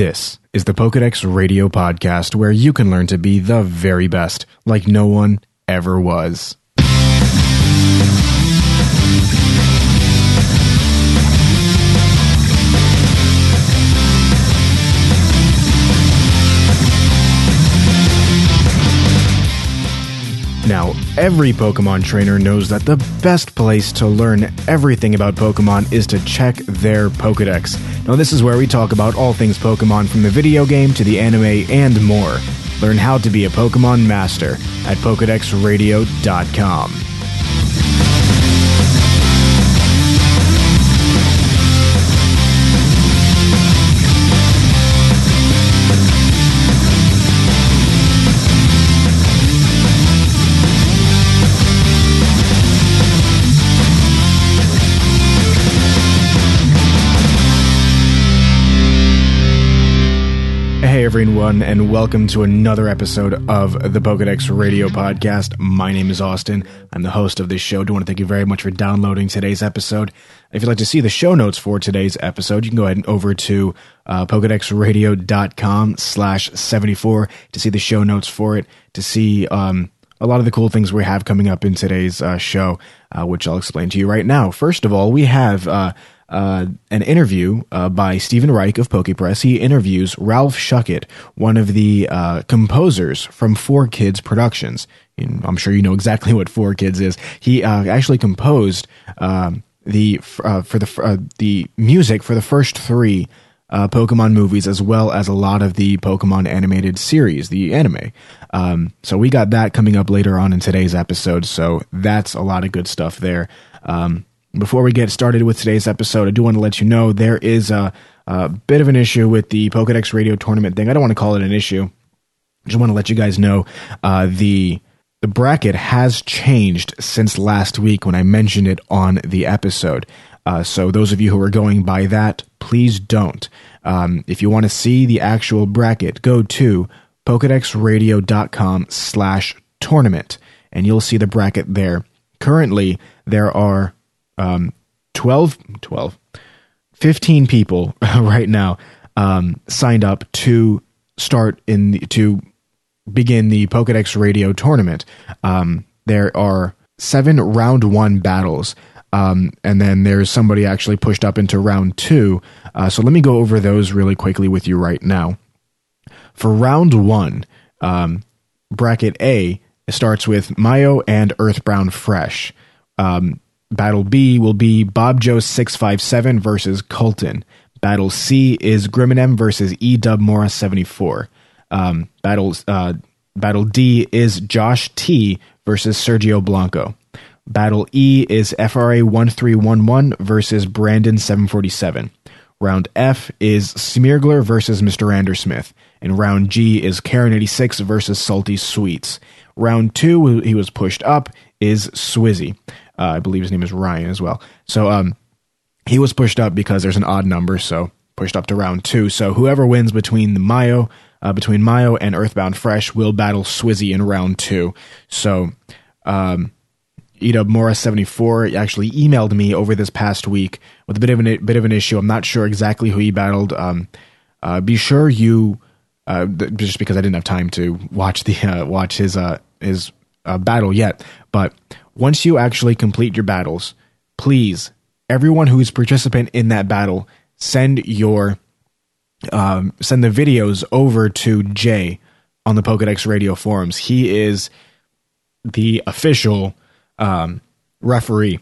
This is the Pokedex Radio Podcast, where you can learn to be the very best, like no one ever was. Now, every Pokemon trainer knows that the best place to learn everything about Pokemon is to check their Pokedex. Now, this is where we talk about all things Pokemon from the video game to the anime and more. Learn how to be a Pokemon master at PokedexRadio.com. everyone, and welcome to another episode of the Pokedex Radio Podcast. My name is Austin. I'm the host of this show. Do want to thank you very much for downloading today's episode. If you'd like to see the show notes for today's episode, you can go ahead and over to uh, PokedexRadio.com slash 74 to see the show notes for it, to see um, a lot of the cool things we have coming up in today's uh, show, uh, which I'll explain to you right now. First of all, we have uh, uh, an interview uh, by Stephen Reich of PokePress. He interviews Ralph Schuckett, one of the uh, composers from Four Kids Productions. And I'm sure you know exactly what Four Kids is. He uh, actually composed um, the uh, for the uh, the music for the first three uh, Pokemon movies, as well as a lot of the Pokemon animated series, the anime. Um, so we got that coming up later on in today's episode. So that's a lot of good stuff there. Um, before we get started with today's episode, I do want to let you know there is a, a bit of an issue with the Pokedex Radio tournament thing. I don't want to call it an issue. I just want to let you guys know uh, the the bracket has changed since last week when I mentioned it on the episode. Uh, so those of you who are going by that, please don't. Um, if you want to see the actual bracket, go to pokedexradio.com slash tournament and you'll see the bracket there. Currently, there are um, 12, 12, 15 people right now um, signed up to start in the, to begin the Pokedex Radio tournament. Um, there are seven round one battles. Um, and then there's somebody actually pushed up into round two. Uh, so let me go over those really quickly with you right now. For round one, um, bracket A starts with Mayo and Earthbound Fresh. Um, battle B will be Bob Joe 657 versus Colton. Battle C is Griminem versus E Dub Mora 74. Um, battle, uh, battle D is Josh T versus Sergio Blanco. Battle E is FRA 1311 versus Brandon 747. Round F is Smeargler versus Mr. Andersmith. And round G is Karen 86 versus Salty Sweets. Round 2, he was pushed up, is Swizzy. Uh, I believe his name is Ryan as well. So um, he was pushed up because there's an odd number, so pushed up to round 2. So whoever wins between the Mayo, uh, between Mayo and Earthbound Fresh will battle Swizzy in round 2. So um, Edub Mora seventy four actually emailed me over this past week with a bit of an bit of an issue. I'm not sure exactly who he battled. Um, uh, be sure you uh, just because I didn't have time to watch the uh, watch his uh, his uh, battle yet. But once you actually complete your battles, please everyone who's participant in that battle send your um, send the videos over to Jay on the Pokedex Radio forums. He is the official um, referee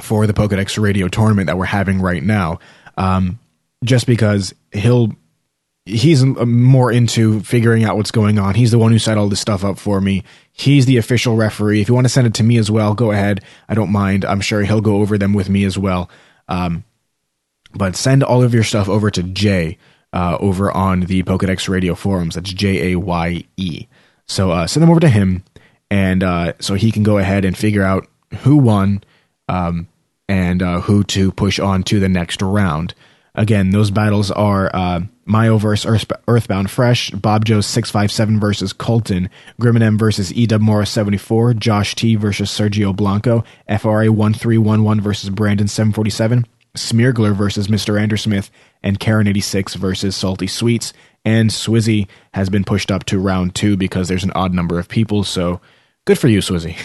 for the Pokedex Radio tournament that we're having right now. Um, just because he'll he's more into figuring out what's going on. He's the one who set all this stuff up for me. He's the official referee. If you want to send it to me as well, go ahead. I don't mind. I'm sure he'll go over them with me as well. Um, but send all of your stuff over to Jay uh, over on the Pokedex Radio forums. That's J A Y E. So uh, send them over to him and uh, so he can go ahead and figure out who won um, and uh, who to push on to the next round. Again, those battles are uh, Mayo versus Earthbound Fresh, Bob Joe 657 versus Colton, Griminem versus EW Morris 74, Josh T versus Sergio Blanco, FRA 1311 versus Brandon 747, Smeargler versus Mr. Andersmith, and Karen86 versus Salty Sweets. And Swizzy has been pushed up to round two because there's an odd number of people. So good for you, Swizzy.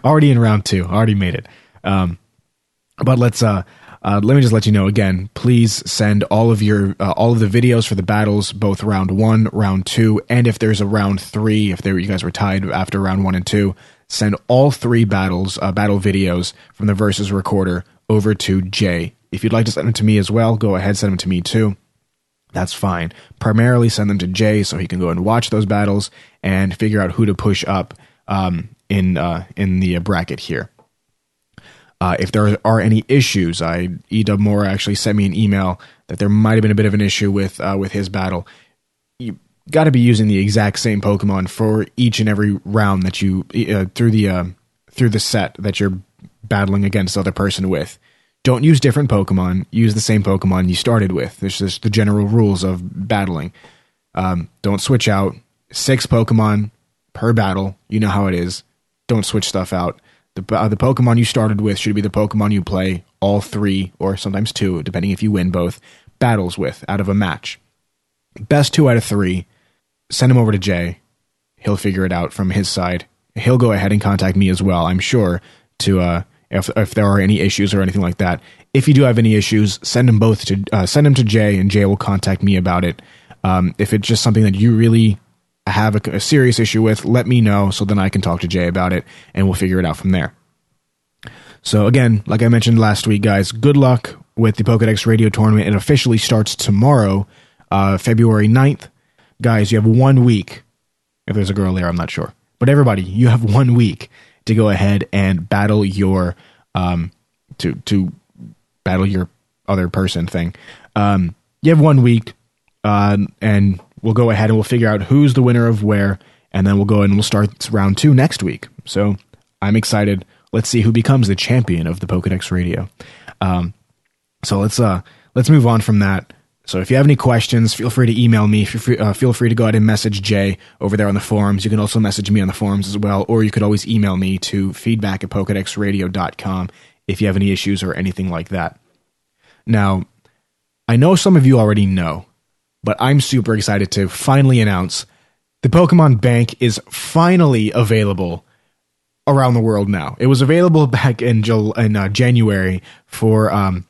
already in round two, already made it. Um, but let's uh, uh, let me just let you know again. Please send all of your uh, all of the videos for the battles, both round one, round two, and if there's a round three, if there you guys were tied after round one and two, send all three battles, uh, battle videos from the versus recorder over to Jay. If you'd like to send them to me as well, go ahead, send them to me too. That's fine. Primarily send them to Jay so he can go and watch those battles and figure out who to push up um, in uh, in the bracket here. Uh, if there are any issues, I Edub Moore actually sent me an email that there might have been a bit of an issue with uh, with his battle. You got to be using the exact same Pokemon for each and every round that you uh, through the uh, through the set that you're battling against the other person with. Don't use different Pokemon. Use the same Pokemon you started with. This is the general rules of battling. Um, don't switch out. Six Pokemon per battle. You know how it is. Don't switch stuff out. The, uh, the Pokemon you started with should be the Pokemon you play all three, or sometimes two, depending if you win both, battles with out of a match. Best two out of three, send him over to Jay. He'll figure it out from his side. He'll go ahead and contact me as well, I'm sure, to uh, if if there are any issues or anything like that. If you do have any issues, send them both to uh, send them to Jay, and Jay will contact me about it. Um, if it's just something that you really have a, a serious issue with, let me know so then I can talk to Jay about it and we'll figure it out from there. So again, like I mentioned last week, guys, good luck with the Pokedex Radio Tournament. It officially starts tomorrow, uh, February 9th. Guys, you have one week. If there's a girl there, I'm not sure. But everybody, you have one week to go ahead and battle your um to to battle your other person thing. Um, you have one week, uh, and we'll go ahead and we'll figure out who's the winner of where, and then we'll go and we'll start round two next week. So I'm excited. Let's see who becomes the champion of the Pokedex Radio. Um, so let's uh let's move on from that. So if you have any questions, feel free to email me. Feel free, uh, feel free to go ahead and message Jay over there on the forums. You can also message me on the forums as well, or you could always email me to feedback at pokedexradio.com if you have any issues or anything like that. Now, I know some of you already know, but I'm super excited to finally announce the Pokemon Bank is finally available around the world now. It was available back in, in uh, January for um,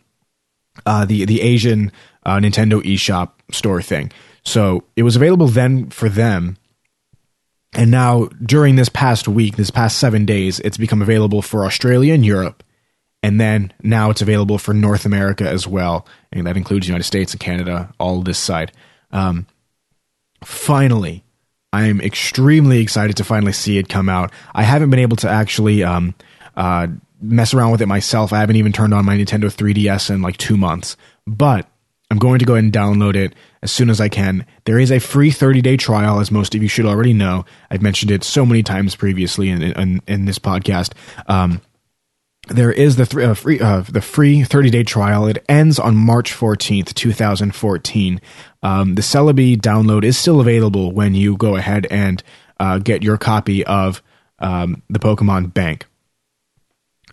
uh, the the Asian uh, Nintendo eShop store thing. So it was available then for them. And now, during this past week, this past seven days, it's become available for Australia and Europe. And then now it's available for North America as well. And that includes United States and Canada, all this side. Um, finally, I'm extremely excited to finally see it come out. I haven't been able to actually um, uh, mess around with it myself. I haven't even turned on my Nintendo 3DS in like two months, but I'm going to go ahead and download it as soon as I can. There is a free 30 day trial, as most of you should already know. I've mentioned it so many times previously in in, in this podcast. Um, there is the th- uh, free uh, the free 30 day trial. It ends on March 14th, 2014. Um, the Celebi download is still available when you go ahead and uh, get your copy of um, the Pokemon Bank.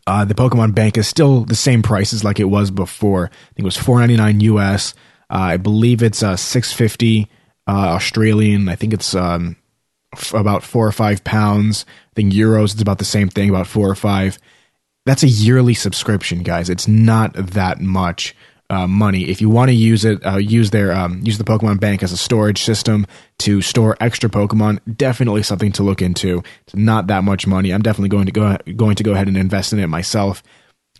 Uh, the Pokemon Bank is still the same prices like it was before. I think it was 4.99 US. Uh, I believe it's uh, 650 uh, Australian. I think it's um, f- about four or five pounds. I think euros. It's about the same thing, about four or five that's a yearly subscription, guys. It's not that much uh, money. If you want to use it, uh, use their um, use the Pokemon Bank as a storage system to store extra Pokemon. Definitely something to look into. It's not that much money. I'm definitely going to go going to go ahead and invest in it myself.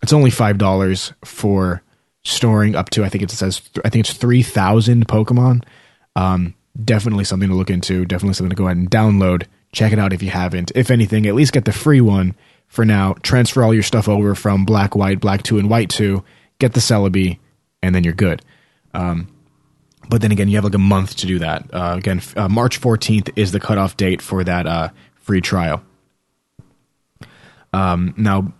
It's only five dollars for storing up to I think it says I think it's three thousand Pokemon. Um, definitely something to look into. Definitely something to go ahead and download. Check it out if you haven't. If anything, at least get the free one for now. Transfer all your stuff over from black, white, black 2, and white 2. Get the Celebi, and then you're good. Um, but then again, you have like a month to do that. Uh, again, uh, March 14th is the cutoff date for that uh, free trial. Um, now,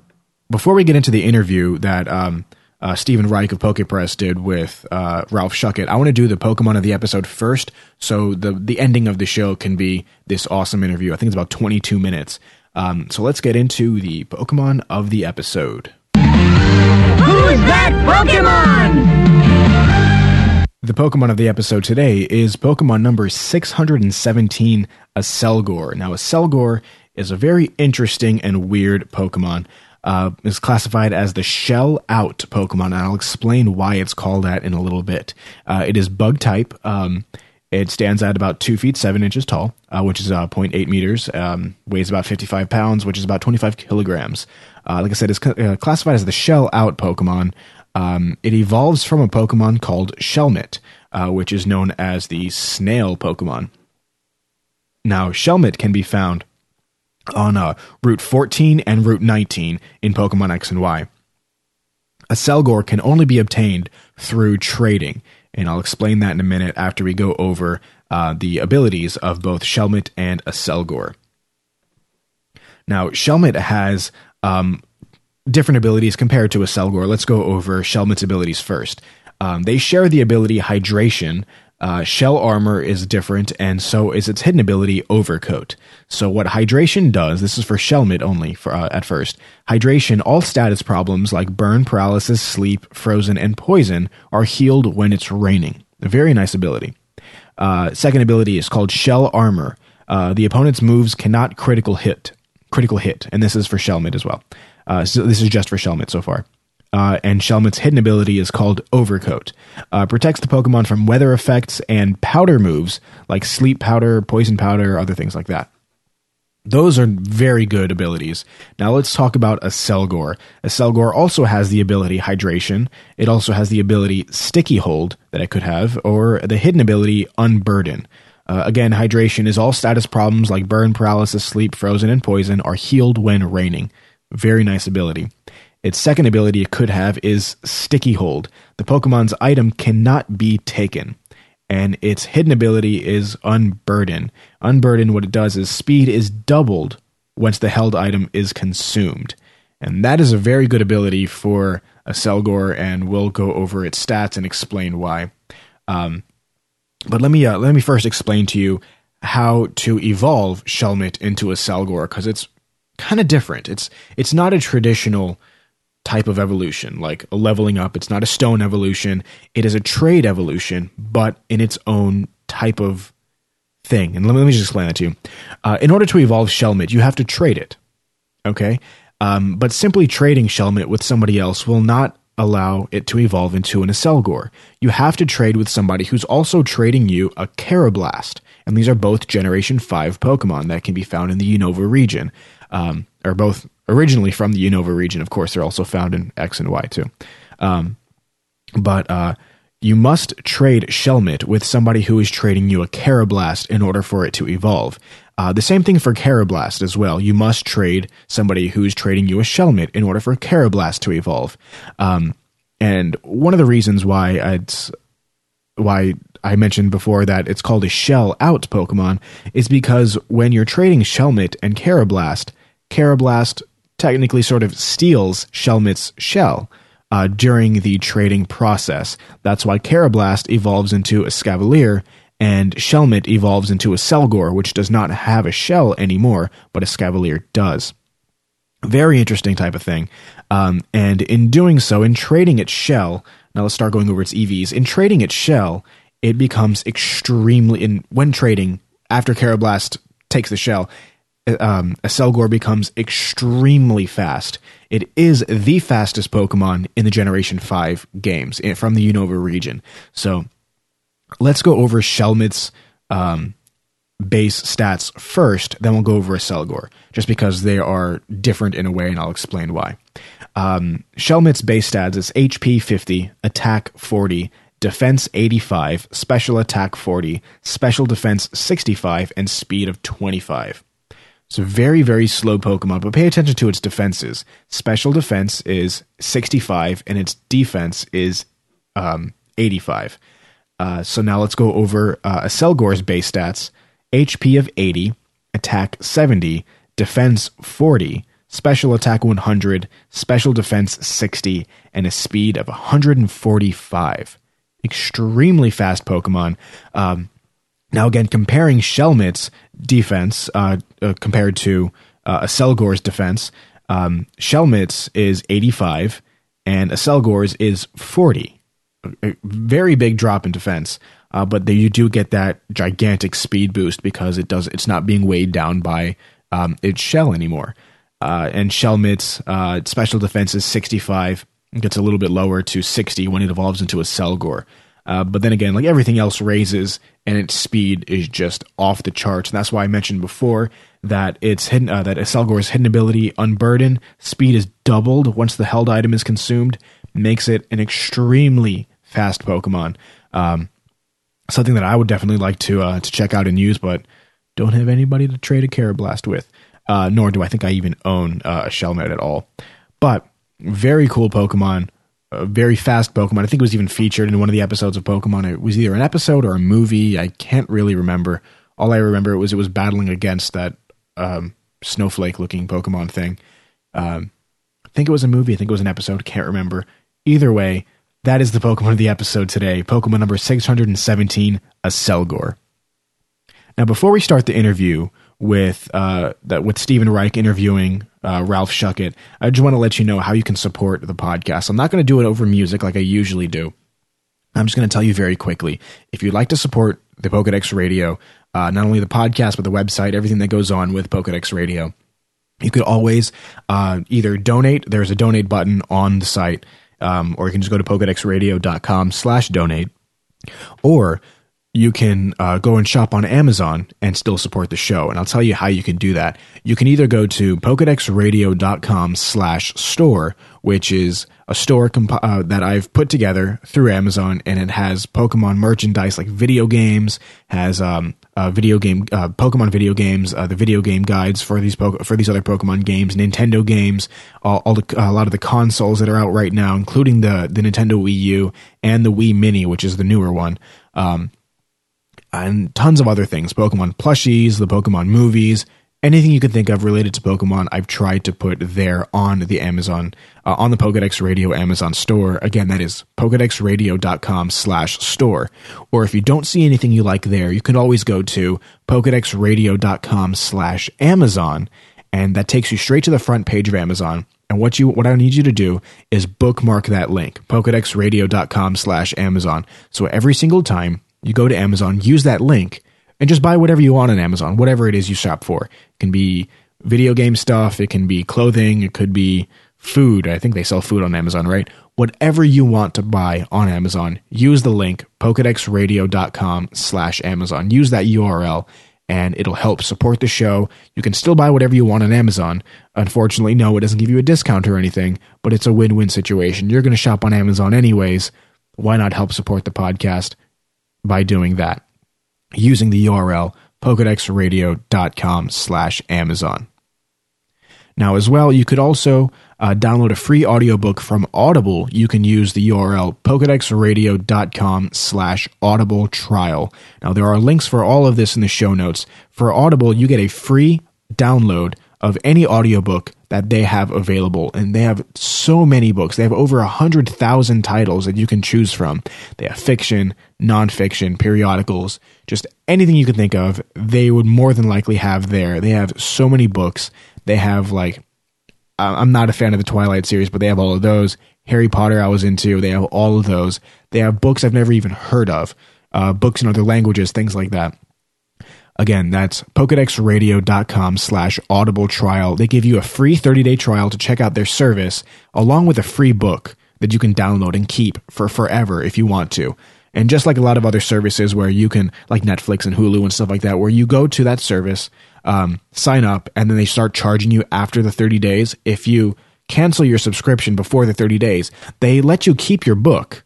before we get into the interview that um, uh, Stephen Reich of PokePress did with uh, Ralph Schuckett, I want to do the Pokemon of the episode first, so the the ending of the show can be this awesome interview. I think it's about 22 minutes. Um, so let's get into the Pokemon of the episode. Who's that Pokemon? The Pokemon of the episode today is Pokemon number 617, Accelgor. Now, Accelgor is a very interesting and weird Pokemon. Uh, is classified as the shell out Pokemon, and I'll explain why it's called that in a little bit. Uh, it is bug type. Um, it stands at about two feet seven inches tall, uh, which is uh, 0.8 meters. Um, weighs about 55 pounds, which is about 25 kilograms. Uh, like I said, it's uh, classified as the shell out Pokemon. Um, it evolves from a Pokemon called Shelmet, uh, which is known as the snail Pokemon. Now, Shelmet can be found on uh, Route 14 and Route 19 in Pokemon X and Y. A Accelgor can only be obtained through trading, and I'll explain that in a minute after we go over uh, the abilities of both Shelmet and Accelgor. Now, Shelmet has um, different abilities compared to Accelgor. Let's go over Shelmet's abilities first. Um, they share the ability Hydration. Uh, shell armor is different, and so is its hidden ability Overcoat. So, what Hydration does, this is for Shelmet only for, uh, at first. Hydration, all status problems like burn, paralysis, sleep, frozen, and poison are healed when it's raining. A very nice ability. Uh, second ability is called Shell Armor. Uh, the opponent's moves cannot critical hit, critical hit, and this is for Shelmet as well. Uh, so this is just for Shelmet so far. Uh, and Shelmet's hidden ability is called Overcoat. Uh, protects the Pokemon from weather effects and powder moves like Sleep Powder, Poison Powder, other things like that. Those are very good abilities. Now let's talk about Accelgor. Accelgor also has the ability Hydration. It also has the ability Sticky Hold that it could have, or the hidden ability Unburden. Uh, again, hydration is all status problems like burn, paralysis, sleep, frozen, and poison are healed when raining. Very nice ability. Its second ability it could have is Sticky Hold. The Pokemon's item cannot be taken. And its hidden ability is Unburden. Unburden, what it does is speed is doubled once the held item is consumed. And that is a very good ability for Accelgor, and we'll go over its stats and explain why. Um, but let me uh, let me first explain to you how to evolve Shelmet into Accelgor because it's kind of different. It's it's not a traditional type of evolution, like a leveling up. It's not a stone evolution. It is a trade evolution, but in its own type of thing. And let me, let me just explain that to you. Uh, in order to evolve Shelmet, you have to trade it. Okay? Um, but simply trading Shelmet with somebody else will not allow it to evolve into an Accelgor. You have to trade with somebody who's also trading you a Karrablast. And these are both Generation 5 Pokemon that can be found in the Unova region. Um, are both originally from the Unova region. Of course, they're also found in X and Y too. Um, but uh, you must trade Shelmet with somebody who is trading you a Karrablast in order for it to evolve. Uh, the same thing for Karrablast as well. You must trade somebody who's trading you a Shelmet in order for Karrablast to evolve. Um, and one of the reasons why it's why I mentioned before that it's called a shell out Pokemon is because when you're trading Shelmet and Carablast, Karrablast technically sort of steals Shelmet's shell uh, during the trading process. That's why Karrablast evolves into a Escavalier and Shelmet evolves into a Accelgor, which does not have a shell anymore, but a Escavalier does. Very interesting type of thing. Um, and in doing so, in trading its shell, now let's start going over its EVs. In trading its shell, it becomes extremely, in when trading, after Karrablast takes the shell, um, becomes extremely fast. It is the fastest Pokemon in the Generation 5 games eh, from the Unova region. So let's go over Shelmet's um, base stats first, then we'll go over Accelgor, just because they are different in a way, and I'll explain why. Um, Shelmet's base stats is HP 50, Attack 40, Defense 85, Special Attack 40, Special Defense 65, and Speed of 25. It's a very, very slow Pokemon, but pay attention to its defenses. Special defense is 65, and its defense is um, 85. Uh, so now let's go over uh, Accelgor's base stats HP of 80, attack 70, defense 40, special attack 100, special defense 60, and a speed of 145. Extremely fast Pokemon. Um, now, again, comparing Shelmet's defense uh, uh, compared to uh, Accelgor's defense, um, Shelmet's is 85 and Accelgor's is 40. a, very big drop in defense. Uh, but you do get that gigantic speed boost because it does. It's not being weighed down by um, its shell anymore. Uh, and Shelmet's uh, special defense is 65. It gets a little bit lower to 60 when it evolves into Accelgor. Uh, but then again, like everything else raises, and its speed is just off the charts. And that's why I mentioned before that it's hidden uh, that Selgor's hidden ability Unburden speed is doubled once the held item is consumed, makes it an extremely fast Pokemon. Um, something that I would definitely like to uh, to check out and use, but don't have anybody to trade a Karrablast with. Uh, nor do I think I even own uh, a Shelmet at all. But very cool Pokemon, a very fast Pokemon. I think it was even featured in one of the episodes of Pokemon. It was either an episode or a movie. I can't really remember. All I remember was it was battling against that um, snowflake looking Pokemon thing. Um, I think it was a movie. I think it was an episode. Can't remember. Either way, that is the Pokemon of the episode today. Pokemon number 617, a. Now, before we start the interview with uh, that with Stephen Reich interviewing uh, Ralph Schuckett. I just want to let you know how you can support the podcast. I'm not going to do it over music like I usually do. I'm just going to tell you very quickly. If you'd like to support the Pokedex Radio, uh, not only the podcast but the website, everything that goes on with Pokedex Radio, you could always uh, either donate. There's a donate button on the site, um, or you can just go to pokédexradio.com/slash/donate, or you can uh, go and shop on Amazon and still support the show. And I'll tell you how you can do that. You can either go to pokedexradio.com slash store, which is a store comp- uh, that I've put together through Amazon, and it has Pokemon merchandise like video games, has um, uh, video game uh, Pokemon video games, uh, the video game guides for these po- for these other Pokemon games, Nintendo games, all, all the, a lot of the consoles that are out right now, including the the Nintendo Wii U and the Wii Mini, which is the newer one. Um, and tons of other things Pokemon plushies, the Pokemon movies, anything you can think of related to Pokemon, I've tried to put there on the Amazon, uh, on the Pokedex Radio Amazon store. Again, that is pokedexradio.com slash store. Or if you don't see anything you like there, you can always go to pokedexradio.com slash Amazon, and that takes you straight to the front page of Amazon. And what you what I need you to do is bookmark that link, pokedexradio.com slash Amazon. So every single time you go to Amazon, use that link, and just buy whatever you want on Amazon, whatever it is you shop for. It can be video game stuff, it can be clothing, it could be food. I think they sell food on Amazon, right? Whatever you want to buy on Amazon, use the link pokedexradio.com slash Amazon. Use that URL and it'll help support the show. You can still buy whatever you want on Amazon. Unfortunately, no, it doesn't give you a discount or anything, but it's a win-win situation. You're going to shop on Amazon anyways. Why not help support the podcast? By doing that using the URL pokedexradio.com slash Amazon. Now, as well, you could also uh, download a free audiobook from Audible. You can use the URL pokedexradio.com slash audible trial. Now, there are links for all of this in the show notes. For Audible, you get a free download of any audiobook that they have available. And they have so many books. They have over a hundred thousand titles that you can choose from. They have fiction, nonfiction, periodicals, just anything you can think of, they would more than likely have there. They have so many books. They have like I'm not a fan of the Twilight series, but they have all of those. Harry Potter, I was into. They have all of those. They have books I've never even heard of, uh, books in other languages, things like that. Again, that's pokedexradio.com slash audible trial. They give you a free 30 day trial to check out their service, along with a free book that you can download and keep for forever if you want to. And just like a lot of other services where you can, like Netflix and Hulu and stuff like that, where you go to that service, um, sign up, and then they start charging you after the 30 days. If you cancel your subscription before the 30 days, they let you keep your book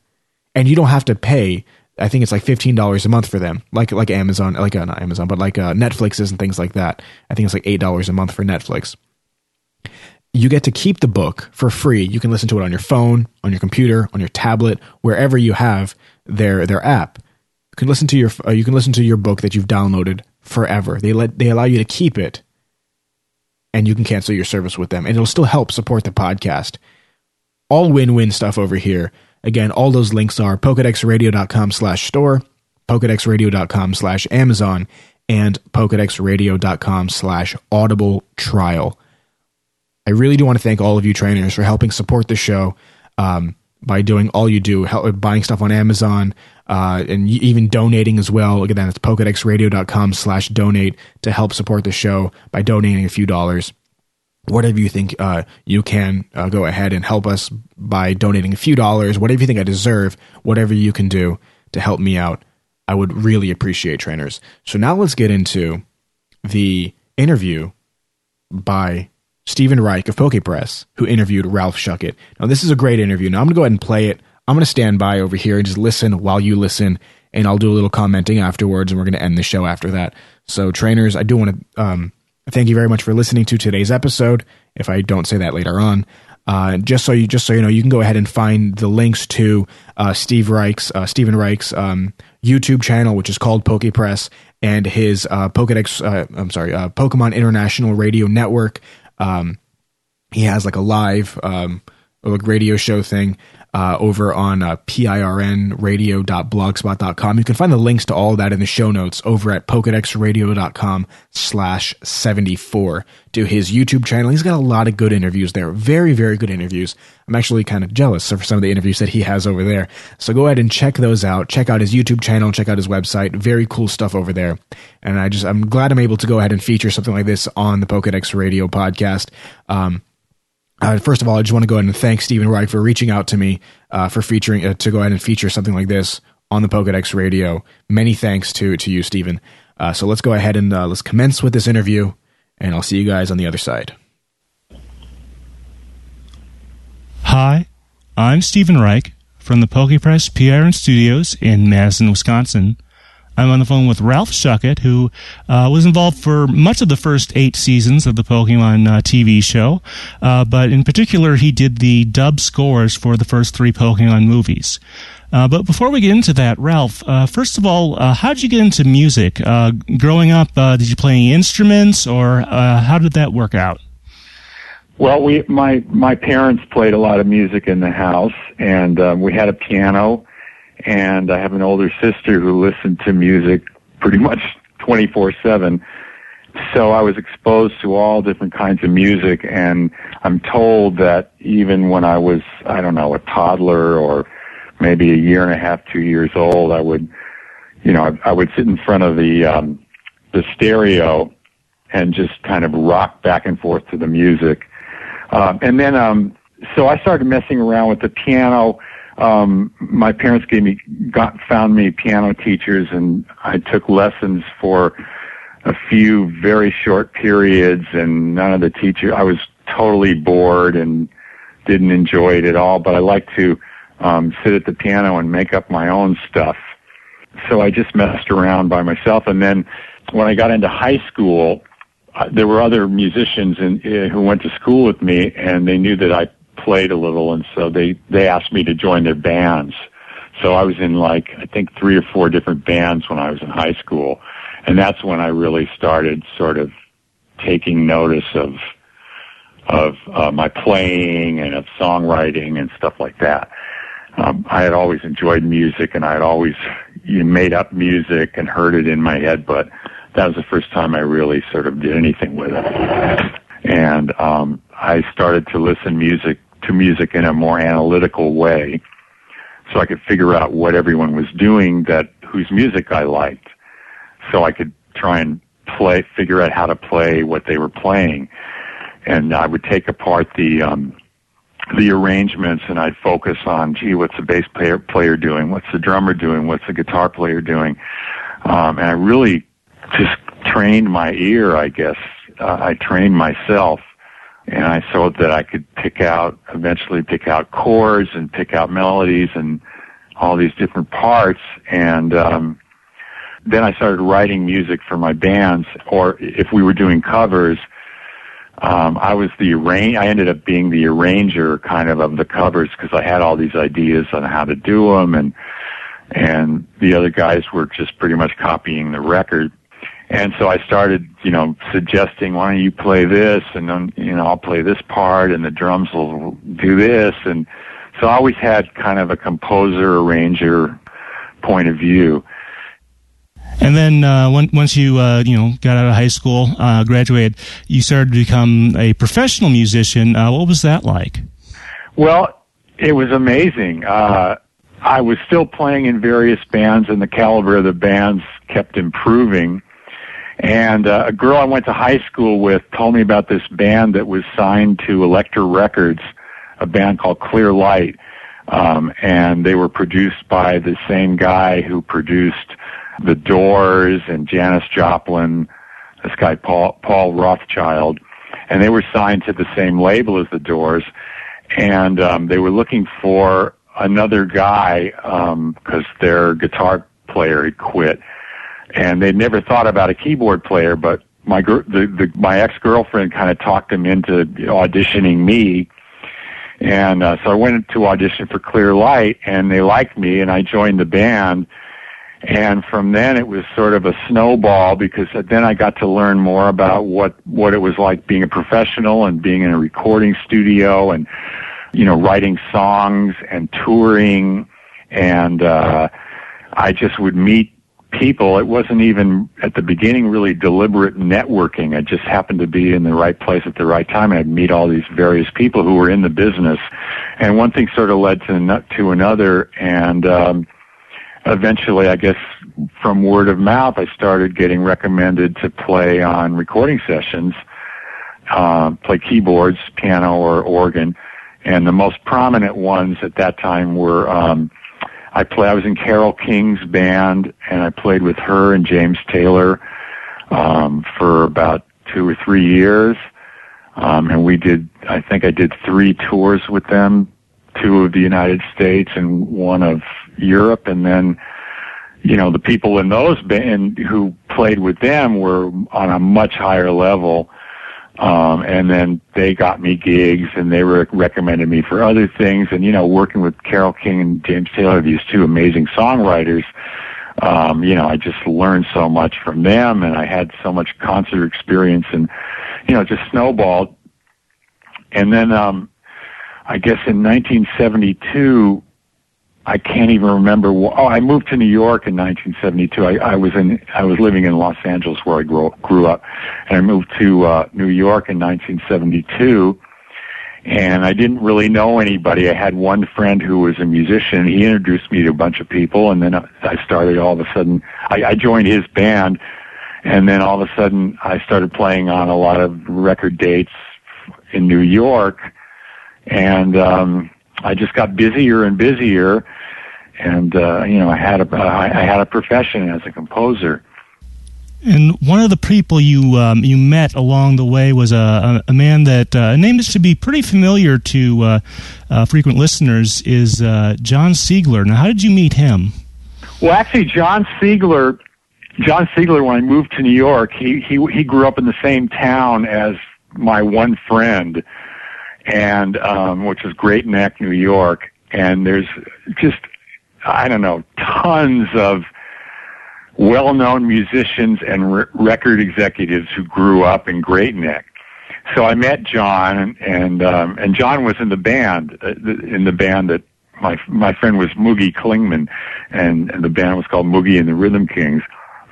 and you don't have to pay I think it's like fifteen dollars a month for them, like like Amazon, like uh, not Amazon, but like uh, Netflix's and things like that. I think it's like eight dollars a month for Netflix. You get to keep the book for free. You can listen to it on your phone, on your computer, on your tablet, wherever you have their their app. You can listen to your uh, you can listen to your book that you've downloaded forever. They let they allow you to keep it, and you can cancel your service with them, and it'll still help support the podcast. All win win stuff over here. Again, all those links are pokedexradio.com slash store, pokedexradio.com slash Amazon, and pokedexradio.com slash audible trial. I really do want to thank all of you trainers for helping support the show. Um, by doing all you do, help, buying stuff on Amazon, uh, and even donating as well. Again, that's pokedexradio.com slash donate to help support the show by donating a few dollars. Whatever you think uh, you can, uh, go ahead and help us by donating a few dollars. Whatever you think I deserve, whatever you can do to help me out, I would really appreciate trainers. So now let's get into the interview by Stephen Reich of PokePress, who interviewed Ralph Schuckett Now, this is a great interview. Now, I'm going to go ahead and play it. I'm going to stand by over here and just listen while you listen, and I'll do a little commenting afterwards, and we're going to end the show after that. So, trainers, I do want to um, thank you very much for listening to today's episode. If I don't say that later on, uh, just so you just so you know, you can go ahead and find the links to uh, Steve Reich's uh, Stephen Reich's um, YouTube channel, which is called PokePress, and his uh, Pokedex. Uh, I'm sorry, uh, Pokemon International Radio Network, um, he has like a live um, radio show thing uh, over on uh, pirnradio.blogspot.com. You can find the links to all that in the show notes over at pokedexradio.com slash 74 to his YouTube channel. He's got a lot of good interviews there. Very, very good interviews. I'm actually kind of jealous of some of the interviews that he has over there. So go ahead and check those out. Check out his YouTube channel. Check out his website. Very cool stuff over there. And I just, I'm glad I'm able to go ahead and feature something like this on the Pokedex Radio podcast. Um, uh, first of all, I just want to go ahead and thank Stephen Reich for reaching out to me uh, for featuring uh, to go ahead and feature something like this on the Pokedex Radio. Many thanks to to you, Stephen. Uh, so let's go ahead and uh, let's commence with this interview, and I'll see you guys on the other side. Hi, I'm Stephen Reich from the PokePress PR and Studios in Madison, Wisconsin. I'm on the phone with Ralph Schuckett, who uh, was involved for much of the first eight seasons of the Pokemon uh, TV show, uh, but in particular, he did the dub scores for the first three Pokemon movies. Uh, but before we get into that, Ralph, uh, first of all, uh, how did you get into music? growing up, did you play any instruments, or how did that work out? Well, we my my parents played a lot of music in the house, and we had a piano and I have an older sister who listened to music pretty much 24/7. So I was exposed to all different kinds of music and I'm told that even when I was I don't know a toddler or maybe a year and a half, 2 years old, I would you know, I, I would sit in front of the um the stereo and just kind of rock back and forth to the music. Um and then um so I started messing around with the piano um, my parents gave me got found me piano teachers, and I took lessons for a few very short periods, and none of the teacher. I was totally bored and didn't enjoy it at all. But I like to um, sit at the piano and make up my own stuff. So I just messed around by myself, and then when I got into high school, uh, there were other musicians in, uh, who went to school with me, and they knew that I played a little, and so they they asked me to join their bands. So I was in like I think three or four different bands when I was in high school, and that's when I really started sort of taking notice of of uh, my playing and of songwriting and stuff like that. Um, I had always enjoyed music, and I had always you made up music and heard it in my head, but that was the first time I really sort of did anything with it. And um, I started to listen music to music in a more analytical way so I could figure out what everyone was doing that whose music I liked. So I could try and play figure out how to play what they were playing. And I would take apart the um the arrangements and I'd focus on gee what's the bass player player doing? What's the drummer doing? What's the guitar player doing? Um and I really just trained my ear I guess. Uh, I trained myself and I saw that I could pick out eventually pick out chords and pick out melodies and all these different parts. And um then I started writing music for my bands. Or if we were doing covers um I was the arrange I ended up being the arranger kind of of the covers because I had all these ideas on how to do them and and the other guys were just pretty much copying the record and so I started, you know, suggesting, why don't you play this, and then, you know, I'll play this part, and the drums will do this, and so I always had kind of a composer arranger point of view. And then uh, when, once you uh, you know got out of high school, uh, graduated, you started to become a professional musician. Uh, what was that like? Well, it was amazing. Uh, I was still playing in various bands, and the caliber of the bands kept improving. And uh, a girl I went to high school with told me about this band that was signed to Elektra Records, a band called Clear Light. Um, and they were produced by the same guy who produced The Doors and Janis Joplin, this guy Paul, Paul Rothchild. And they were signed to the same label as The Doors. And um, they were looking for another guy because um, their guitar player had quit and they'd never thought about a keyboard player, but my gr- the, the my ex girlfriend kind of talked him into auditioning me, and uh, so I went to audition for Clear Light, and they liked me, and I joined the band. And from then it was sort of a snowball because then I got to learn more about what, what it was like being a professional and being in a recording studio and, you know, writing songs and touring. And, uh, I just would meet people. It wasn't even at the beginning really deliberate networking. I just happened to be in the right place at the right time. I'd meet all these various people who were in the business, and one thing sort of led to to another, and um, eventually, I guess from word of mouth, I started getting recommended to play on recording sessions, uh, play keyboards, piano, or organ, and the most prominent ones at that time were. Um, I play. I was in Carole King's band, and I played with her and James Taylor um, for about two or three years. Um, and we did. I think I did three tours with them, two of the United States and one of Europe, and then. You know, the people in those band who played with them were on a much higher level um, and then they got me gigs and they were recommended me for other things. And, you know, working with Carole King and James Taylor, these two amazing songwriters, um, you know, I just learned so much from them and I had so much concert experience and, you know, just snowballed. And then, um, I guess in 1972, I can't even remember. Oh, I moved to New York in 1972. I, I was in I was living in Los Angeles where I grew grew up, and I moved to uh, New York in 1972. And I didn't really know anybody. I had one friend who was a musician. He introduced me to a bunch of people, and then I started all of a sudden. I, I joined his band, and then all of a sudden I started playing on a lot of record dates in New York, and um, I just got busier and busier and uh, you know I had a I had a profession as a composer. And one of the people you um, you met along the way was a, a, man that uh, a name that should be pretty familiar to uh, uh, frequent listeners is uh, John Siegler. Now, how did you meet him? Well, actually, John Siegler, John Siegler, when I moved to New York, he he he grew up in the same town as my one friend, and um, which is Great Neck, New York. And there's just I don't know, tons of well-known musicians and re- record executives who grew up in Great Neck. So I met John, and um, and John was in the band, uh, in the band that my my friend was Moogie Klingman, and, and the band was called Moogie and the Rhythm Kings.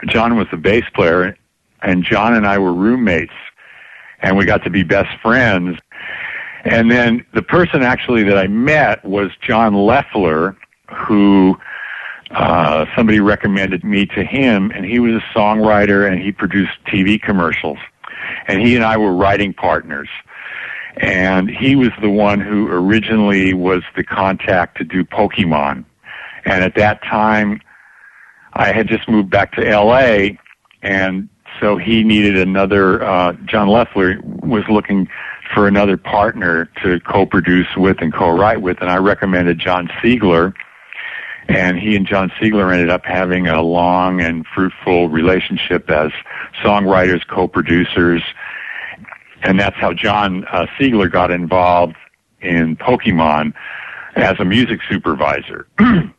John was the bass player, and John and I were roommates, and we got to be best friends. And then the person actually that I met was John Loeffler, who uh, somebody recommended me to him, and he was a songwriter and he produced TV commercials. And he and I were writing partners. And he was the one who originally was the contact to do Pokemon. And at that time, I had just moved back to LA, and so he needed another. Uh, John Leffler was looking for another partner to co-produce with and co-write with, and I recommended John Siegler and he and John Siegler ended up having a long and fruitful relationship as songwriters, co-producers, and that's how John uh, Siegler got involved in Pokemon as a music supervisor and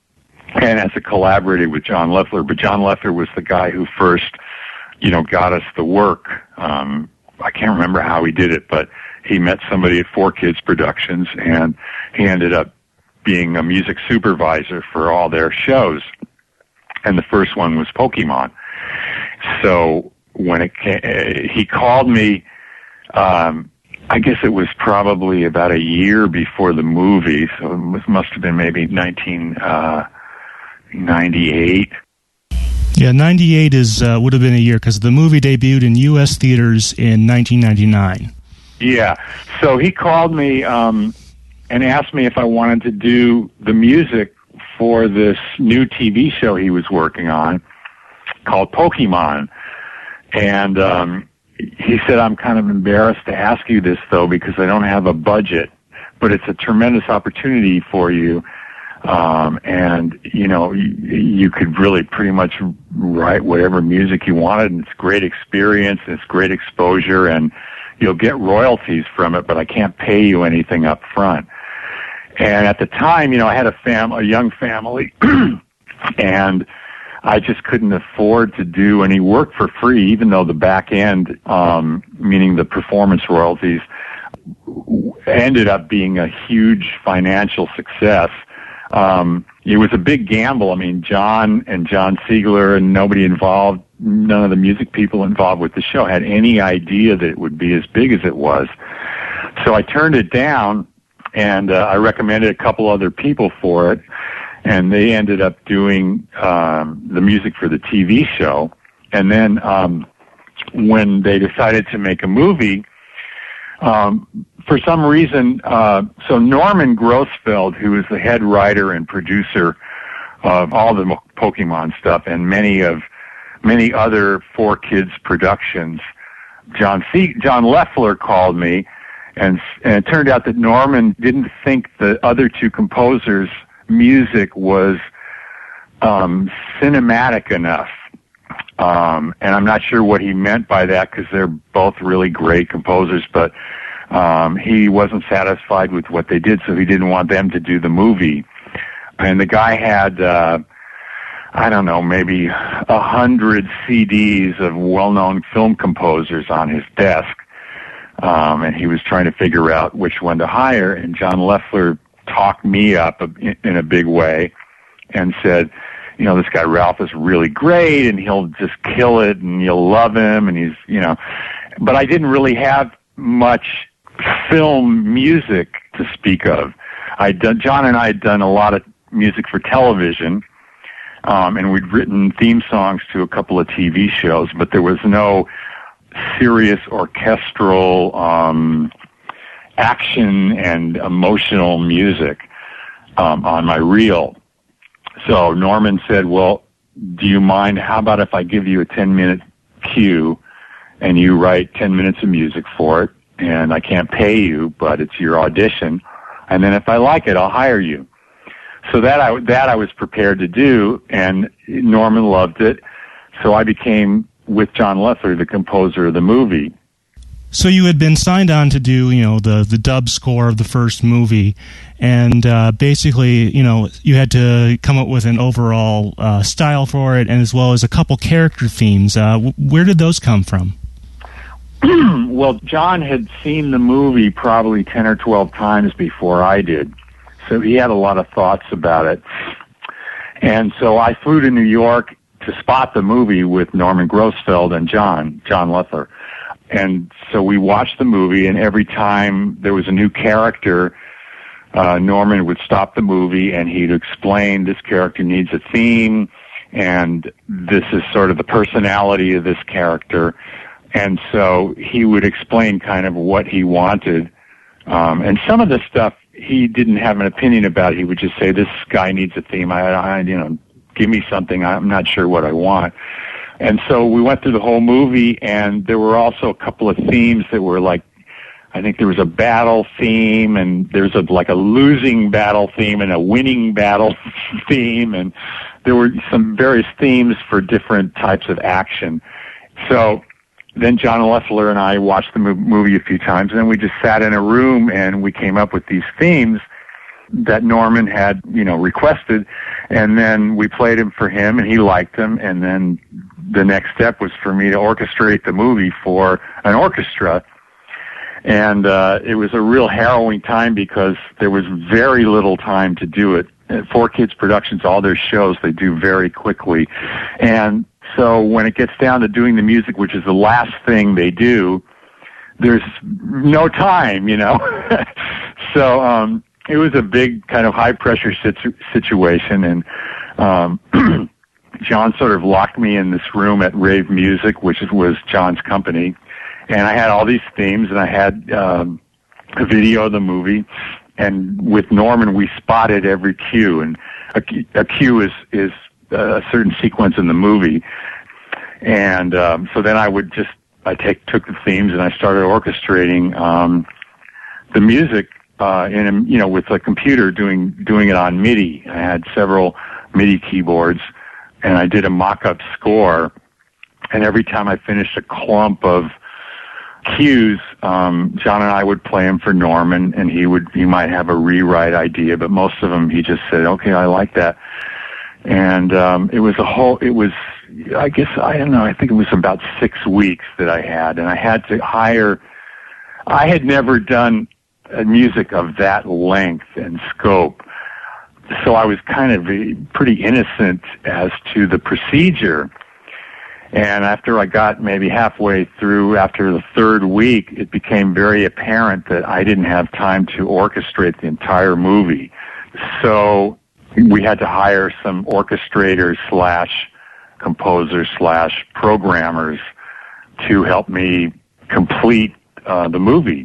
as a collaborator with John Loeffler. But John Loeffler was the guy who first, you know, got us the work. Um, I can't remember how he did it, but he met somebody at Four Kids Productions, and he ended up being a music supervisor for all their shows. And the first one was Pokemon. So when it came, he called me, um, I guess it was probably about a year before the movie, so it must have been maybe 1998. Yeah, 98 is uh, would have been a year because the movie debuted in U.S. theaters in 1999. Yeah, so he called me um, and asked me if I wanted to do the music for this new TV show he was working on called Pokemon. And um, he said, I'm kind of embarrassed to ask you this, though, because I don't have a budget, but it's a tremendous opportunity for you. Um, and, you know, you, you could really pretty much write whatever music you wanted, and it's great experience, and it's great exposure, and you'll get royalties from it, but I can't pay you anything up front. And at the time, you know, I had a fam, a young family, and I just couldn't afford to do any work for free, even though the back end, um, meaning the performance royalties, ended up being a huge financial success. Um, it was a big gamble. I mean, John and John Siegler and nobody involved, none of the music people involved with the show had any idea that it would be as big as it was. So I turned it down and uh, I recommended a couple other people for it and they ended up doing um, the music for the TV show. And then um, when they decided to make a movie, um, for some reason, uh, so Norman Grossfeld, who is the head writer and producer of all the Pokemon stuff and many of many other 4Kids productions, John C- John Loeffler called me, and, and it turned out that Norman didn't think the other two composers music was um, cinematic enough. Um, and I'm not sure what he meant by that because they're both really great composers, but um, he wasn't satisfied with what they did, so he didn't want them to do the movie. And the guy had, uh, I don't know, maybe a hundred CDs of well-known film composers on his desk. Um, and he was trying to figure out which one to hire, and John Loeffler talked me up in a big way and said, you know, this guy Ralph is really great and he'll just kill it and you'll love him and he's, you know, but I didn't really have much film music to speak of. I done, John and I had done a lot of music for television, um, and we'd written theme songs to a couple of TV shows, but there was no serious orchestral, um, action and emotional music um, on my reel. So Norman said, "Well, do you mind? How about if I give you a ten minute cue, and you write ten minutes of music for it, and I can't pay you, but it's your audition, and then if I like it, I'll hire you." So that I that I was prepared to do, and Norman loved it. So I became with John Loeffler, the composer of the movie. So you had been signed on to do, you know, the the dub score of the first movie, and uh, basically, you know, you had to come up with an overall uh, style for it, and as well as a couple character themes. Uh, where did those come from? well, John had seen the movie probably ten or twelve times before I did, so he had a lot of thoughts about it. And so I flew to New York to spot the movie with Norman Grossfeld and John John Loeffler and so we watched the movie, and every time there was a new character, uh, Norman would stop the movie and he'd explain this character needs a theme, and this is sort of the personality of this character. And so he would explain kind of what he wanted. Um, and some of the stuff he didn't have an opinion about. He would just say, "This guy needs a theme. I, I you know, give me something. I'm not sure what I want." And so we went through the whole movie, and there were also a couple of themes that were like, I think there was a battle theme, and there's a like a losing battle theme and a winning battle theme, and there were some various themes for different types of action. So then John Loeffler and I watched the movie a few times, and then we just sat in a room and we came up with these themes that Norman had, you know, requested, and then we played them for him, and he liked them, and then the next step was for me to orchestrate the movie for an orchestra. And uh, it was a real harrowing time because there was very little time to do it. 4Kids Productions, all their shows, they do very quickly. And so when it gets down to doing the music, which is the last thing they do, there's no time, you know. so um, it was a big kind of high pressure situ- situation, and um, John sort of locked me in this room at Rave Music, which was John's company, and I had all these themes, and I had um, a video of the movie, and with Norman we spotted every cue, and a, a cue is is a certain sequence in the movie, and um, so then I would just I take took the themes and I started orchestrating um, the music uh, in a, you know with a computer doing doing it on MIDI. I had several MIDI keyboards, and I did a mock-up score. And every time I finished a clump of cues, um, John and I would play them for Norman, and he would he might have a rewrite idea, but most of them he just said, "Okay, I like that." And um, it was a whole. It was, I guess, I don't know. I think it was about six weeks that I had, and I had to hire. I had never done music of that length and scope. So I was kind of pretty innocent as to the procedure. And after I got maybe halfway through, after the third week, it became very apparent that I didn't have time to orchestrate the entire movie. So we had to hire some orchestrators slash composers slash programmers to help me complete uh, the movie.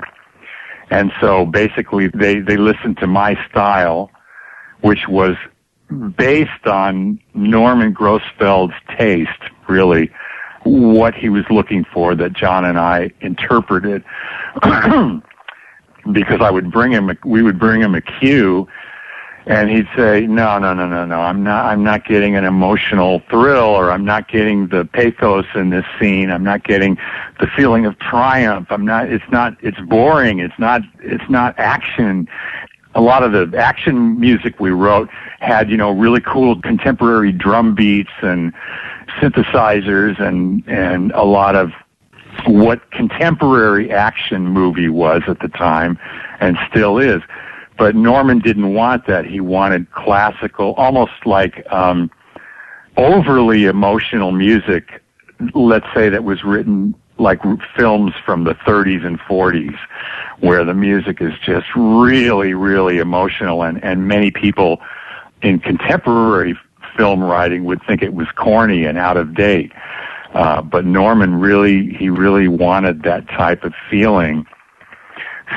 And so basically they, they listened to my style, which was based on Norman Grossfeld's taste, really, what he was looking for that John and I interpreted. because I would bring him, we would bring him a cue and he'd say, "No, no, no, no, no. I'm not. I'm not getting an emotional thrill, or I'm not getting the pathos in this scene. I'm not getting the feeling of triumph. I'm not. It's not. It's boring. It's not. It's not action." A lot of the action music we wrote had, you know, really cool contemporary drum beats and synthesizers and and a lot of what contemporary action movie was at the time and still is but Norman didn't want that. He wanted classical, almost like um, overly emotional music. Let's say that was written like films from the 30s and 40s, where the music is just really, really emotional, and and many people in contemporary film writing would think it was corny and out of date. Uh, but Norman really, he really wanted that type of feeling.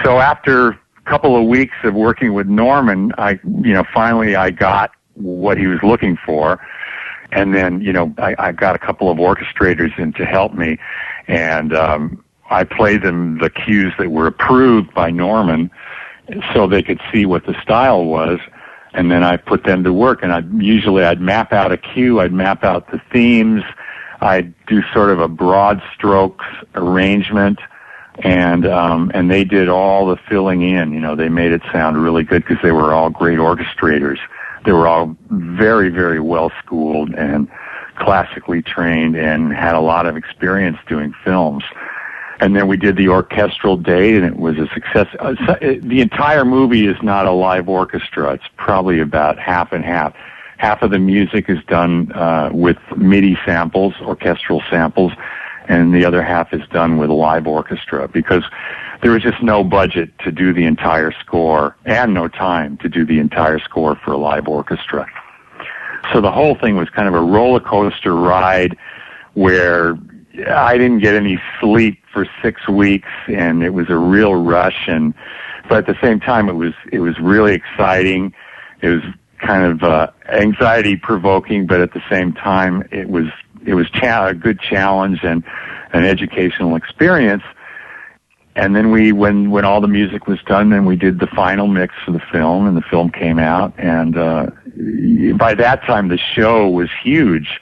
So after couple of weeks of working with Norman, I, you know, finally I got what he was looking for. And then, you know, I, I got a couple of orchestrators in to help me. And, um, I played them the cues that were approved by Norman so they could see what the style was. And then I put them to work and I usually I'd map out a cue, I'd map out the themes, I'd do sort of a broad strokes arrangement and um, and they did all the filling in. You know, they made it sound really good because they were all great orchestrators. They were all very very well schooled and classically trained and had a lot of experience doing films. And then we did the orchestral day, and it was a success. Uh, the entire movie is not a live orchestra; it's probably about half and half. Half of the music is done uh, with MIDI samples, orchestral samples, and the other half is done with a live orchestra because there was just no budget to do the entire score and no time to do the entire score for a live orchestra. So the whole thing was kind of a roller coaster ride where I didn't get any sleep for six weeks and it was a real rush and but at the same time it was it was really exciting. It was kind of uh, anxiety provoking, but at the same time it was it was cha- a good challenge and an educational experience. And then we, when when all the music was done, then we did the final mix for the film, and the film came out. And uh, by that time, the show was huge,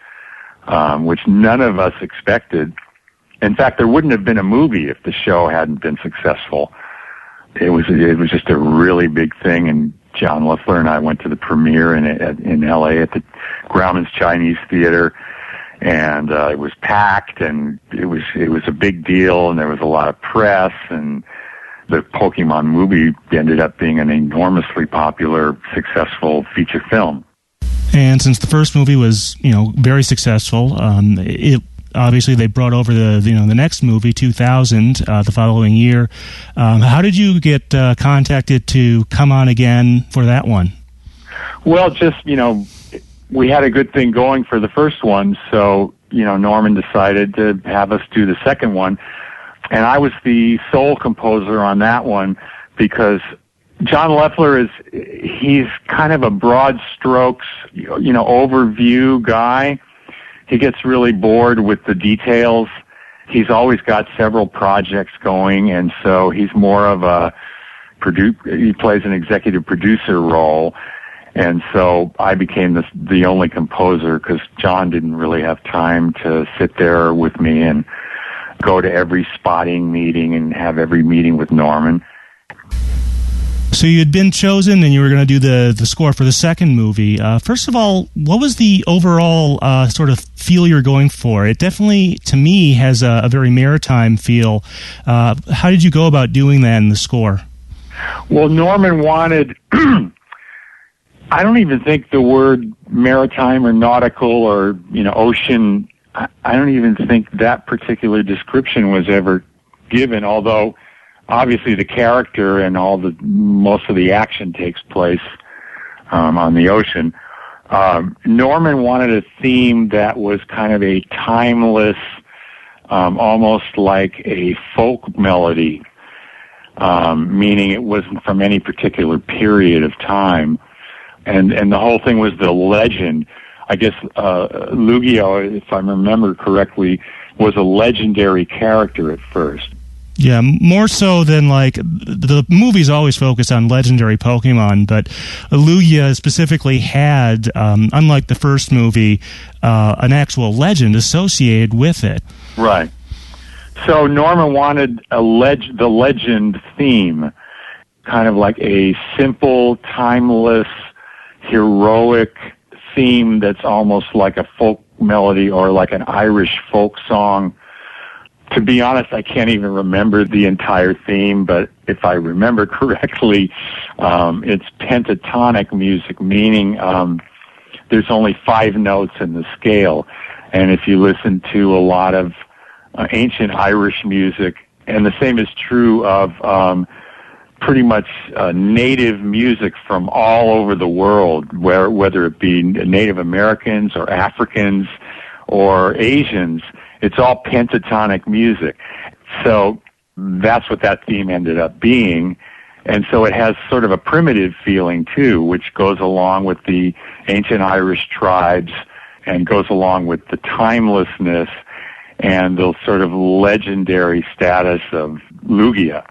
um, which none of us expected. In fact, there wouldn't have been a movie if the show hadn't been successful. It was it was just a really big thing, and John Loeffler and I went to the premiere in in L.A. at the Grauman's Chinese Theater and uh, it was packed, and it was it was a big deal, and there was a lot of press, and the Pokemon movie ended up being an enormously popular, successful feature film. And since the first movie was, you know, very successful, um, it obviously they brought over the you know the next movie 2000 uh, the following year. Um, how did you get uh, contacted to come on again for that one? Well, just you know, we had a good thing going for the first one, so you know Norman decided to have us do the second one, and I was the sole composer on that one because John Loeffler is he's kind of a broad strokes you know overview guy. He gets really bored with the details. He's always got several projects going, and so he's more of a produ- he plays an executive producer role and so I became the the only composer because John didn't really have time to sit there with me and go to every spotting meeting and have every meeting with Norman. So you had been chosen, and you were going to do the the score for the second movie. Uh, first of all, what was the overall uh, sort of feel you're going for? It definitely, to me, has a, a very maritime feel. Uh, how did you go about doing that in the score? Well, Norman wanted I don't even think the word maritime or nautical or you know ocean. I, I don't even think that particular description was ever given. Although obviously the character and all the most of the action takes place um, on the ocean. Um, Norman wanted a theme that was kind of a timeless, um, almost like a folk melody, um, meaning it wasn't from any particular period of time and and the whole thing was the legend. I guess uh, Lugia, if I remember correctly, was a legendary character at first. Yeah, more so than like the movies always focus on legendary Pokemon, but Lugia specifically had, um, unlike the first movie, uh, an actual legend associated with it. Right. So Norman wanted a leg- the legend theme, kind of like a simple, timeless heroic theme that's almost like a folk melody or like an Irish folk song. To be honest, I can't even remember the entire theme, but if I remember correctly, um, it's pentatonic music, meaning um, there's only five notes in the scale. And if you listen to a lot of uh, ancient Irish music, and the same is true of um, pretty much uh, native music from all over the world, where whether it be Native Americans or Africans or Asians, it's all pentatonic music. So that's what that theme ended up being. And so it has sort of a primitive feeling too, which goes along with the ancient Irish tribes and goes along with the timelessness and the sort of legendary status of Lugia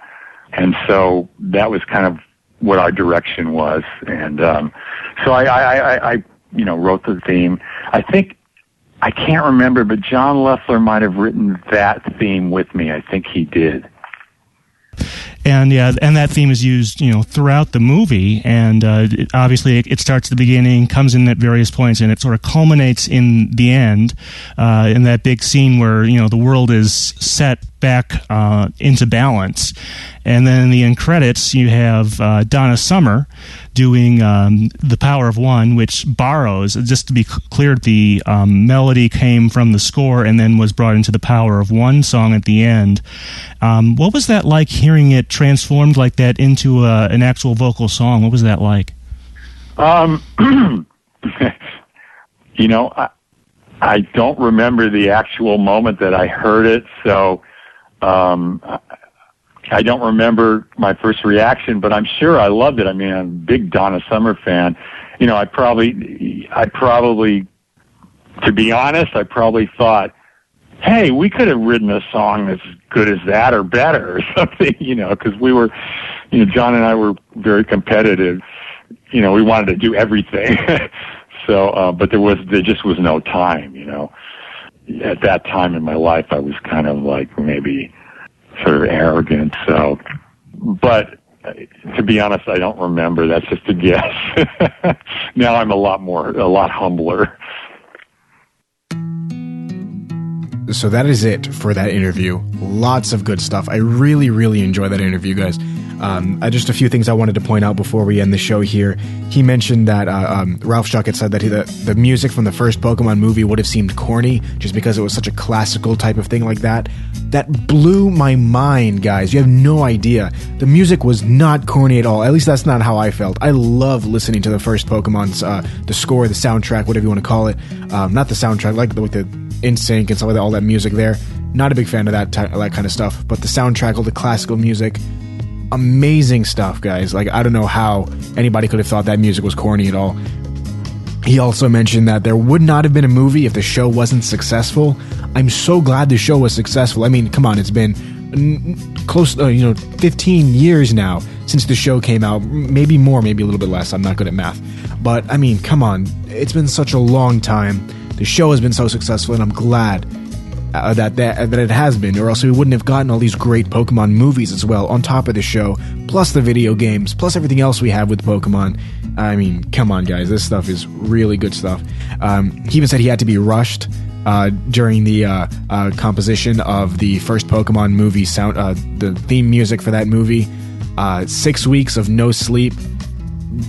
and so that was kind of what our direction was. And um, so I, I, I, I, you know, wrote the theme. I think I can't remember, but John Loeffler might have written that theme with me. I think he did and yeah, and that theme is used, you know, throughout the movie. And uh, it, obviously, it, it, starts at the beginning, comes in at various points, and it sort of culminates in the end, uh, in that big scene where you know the world is set back uh, into balance. And then in the end credits, you have uh, Donna Summer doing um, The Power of One, which borrows, just to be clear, the um, melody came from the score and then was brought into The Power of One song at the end. Um, what was that like hearing it transformed like that into a, uh, an actual vocal song? What was that like? Um, you know, I, I don't remember the actual moment that I heard it, so um, I don't remember my first reaction, but I'm sure I loved it. I mean, I'm a big Donna Summer fan. You know, I probably, I probably, to be honest, I probably thought, hey, we could have written a song as good as that or better or something, you know, because we were, you know, John and I were very competitive. You know, we wanted to do everything. so, uh, but there was, there just was no time, you know. At that time in my life, I was kind of like maybe sort of arrogant. So, but to be honest, I don't remember. That's just a guess. now I'm a lot more, a lot humbler. So that is it for that interview. Lots of good stuff. I really, really enjoy that interview, guys. Um, uh, just a few things I wanted to point out before we end the show here. He mentioned that uh, um, Ralph Schuckett said that he, the, the music from the first Pokemon movie would have seemed corny just because it was such a classical type of thing like that. That blew my mind, guys. You have no idea. The music was not corny at all. At least that's not how I felt. I love listening to the first Pokemon's uh, the score, the soundtrack, whatever you want to call it. Um, not the soundtrack, like the, like the NSYNC and stuff like that, all that music there. Not a big fan of that that kind of stuff. But the soundtrack, all the classical music, amazing stuff, guys. Like I don't know how anybody could have thought that music was corny at all. He also mentioned that there would not have been a movie if the show wasn't successful. I'm so glad the show was successful. I mean, come on, it's been close, uh, you know, 15 years now since the show came out. Maybe more, maybe a little bit less. I'm not good at math, but I mean, come on, it's been such a long time. The show has been so successful, and I'm glad uh, that, that that it has been, or else we wouldn't have gotten all these great Pokemon movies as well on top of the show, plus the video games, plus everything else we have with Pokemon. I mean, come on, guys, this stuff is really good stuff. Um, he even said he had to be rushed uh, during the uh, uh, composition of the first Pokemon movie sound, uh, the theme music for that movie. Uh, six weeks of no sleep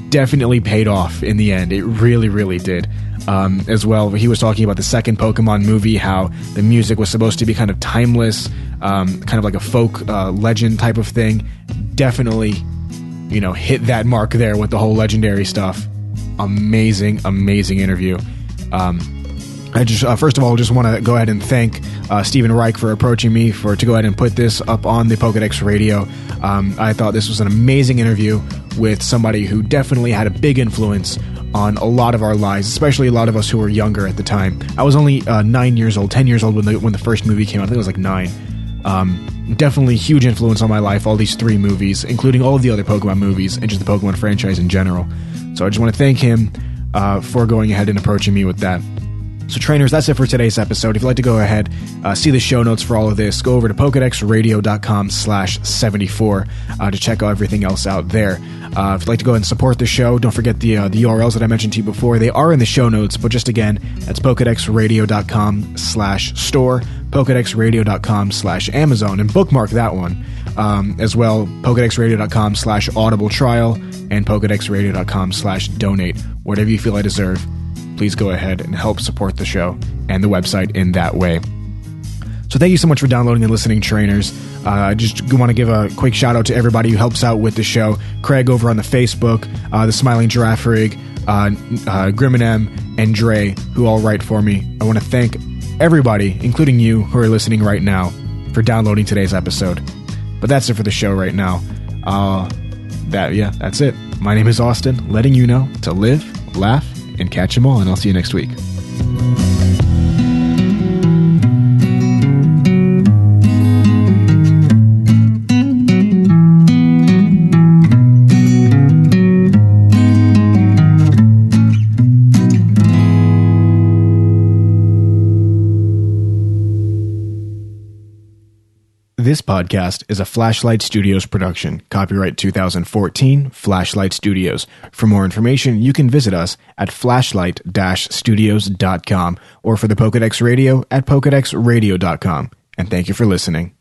definitely paid off in the end. It really, really did. Um, as well, he was talking about the second Pokemon movie, how the music was supposed to be kind of timeless, um, kind of like a folk uh, legend type of thing. Definitely, you know, hit that mark there with the whole legendary stuff. Amazing, amazing interview. Um, I just uh, first of all just want to go ahead and thank uh, Stephen Reich for approaching me for to go ahead and put this up on the Pokedex Radio. Um, I thought this was an amazing interview with somebody who definitely had a big influence on a lot of our lives, especially a lot of us who were younger at the time. I was only uh, nine years old, ten years old when the when the first movie came out. I think it was like nine. Um, definitely huge influence on my life. All these three movies, including all of the other Pokemon movies and just the Pokemon franchise in general. So I just want to thank him uh, for going ahead and approaching me with that. So, trainers, that's it for today's episode. If you'd like to go ahead, uh, see the show notes for all of this, go over to pokedexradio.com slash 74 uh, to check out everything else out there. Uh, if you'd like to go and support the show, don't forget the uh, the URLs that I mentioned to you before. They are in the show notes, but just again, that's pokedexradio.com slash store, pokedexradio.com slash Amazon, and bookmark that one um, as well, pokedexradio.com slash audible trial, and pokedexradio.com slash donate, whatever you feel I deserve please go ahead and help support the show and the website in that way. So thank you so much for downloading and listening, trainers. Uh, I just want to give a quick shout out to everybody who helps out with the show. Craig over on the Facebook, uh, the Smiling Giraffe Rig, uh, uh, Griminem, and Dre, who all write for me. I want to thank everybody, including you who are listening right now, for downloading today's episode. But that's it for the show right now. Uh, that yeah, that's it. My name is Austin, letting you know to live, laugh, and catch them all, and I'll see you next week. This podcast is a Flashlight Studios production. Copyright 2014, Flashlight Studios. For more information, you can visit us at flashlight-studios.com or for the Pokedex Radio at pokedexradio.com. And thank you for listening.